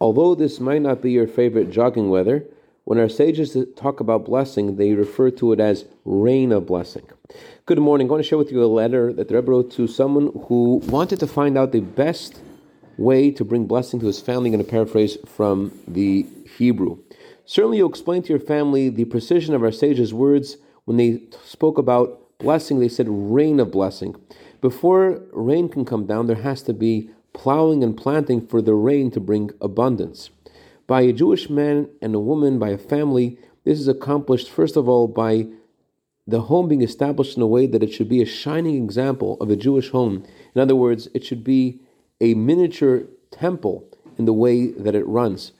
Although this might not be your favorite jogging weather, when our sages talk about blessing, they refer to it as rain of blessing. Good morning. I'm going to share with you a letter that the Rebbe wrote to someone who wanted to find out the best way to bring blessing to his family. I'm going to paraphrase from the Hebrew. Certainly, you'll explain to your family the precision of our sages' words when they spoke about blessing. They said rain of blessing. Before rain can come down, there has to be plowing and planting for the rain to bring abundance. By a Jewish man and a woman, by a family, this is accomplished first of all by the home being established in a way that it should be a shining example of a Jewish home. In other words, it should be a miniature temple in the way that it runs.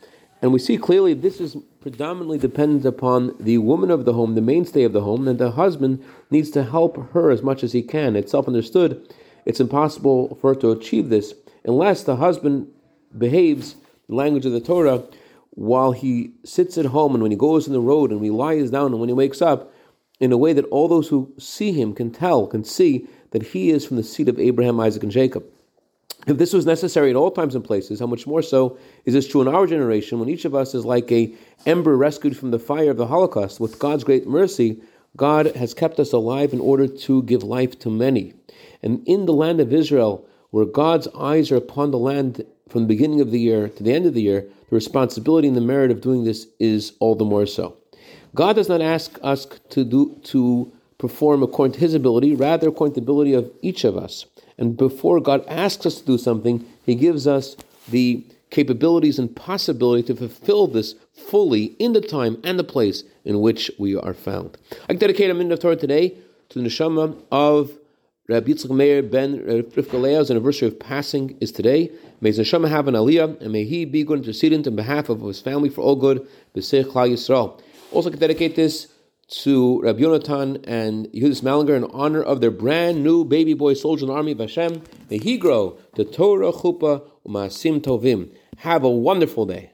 And we see clearly this is predominantly dependent upon the woman of the home, the mainstay of the home, and the husband needs to help her as much as he can. It's self understood. It's impossible for her to achieve this unless the husband behaves the language of the Torah while he sits at home and when he goes in the road and when he lies down and when he wakes up in a way that all those who see him can tell, can see that he is from the seed of Abraham, Isaac, and Jacob. If this was necessary at all times and places, how much more so is this true in our generation when each of us is like a ember rescued from the fire of the Holocaust? With God's great mercy, God has kept us alive in order to give life to many. And in the land of Israel, where God's eyes are upon the land from the beginning of the year to the end of the year, the responsibility and the merit of doing this is all the more so. God does not ask us to do to perform according to his ability, rather according to the ability of each of us. And before God asks us to do something, he gives us the capabilities and possibility to fulfill this fully in the time and the place in which we are found. I dedicate a minute of Torah today to the neshama of Rabbi Yitzchak Meir ben Rivka Leah's anniversary of passing is today. May his have an aliyah, and may he be good intercedent on behalf of his family for all good. B'seich Klal Yisrael. Also, can dedicate this to Rabbi Yonatan and Yehudis Malinger in honor of their brand new baby boy soldier in the army of Hashem. May he grow to Torah, Chuppah, Umasim Tovim. Have a wonderful day.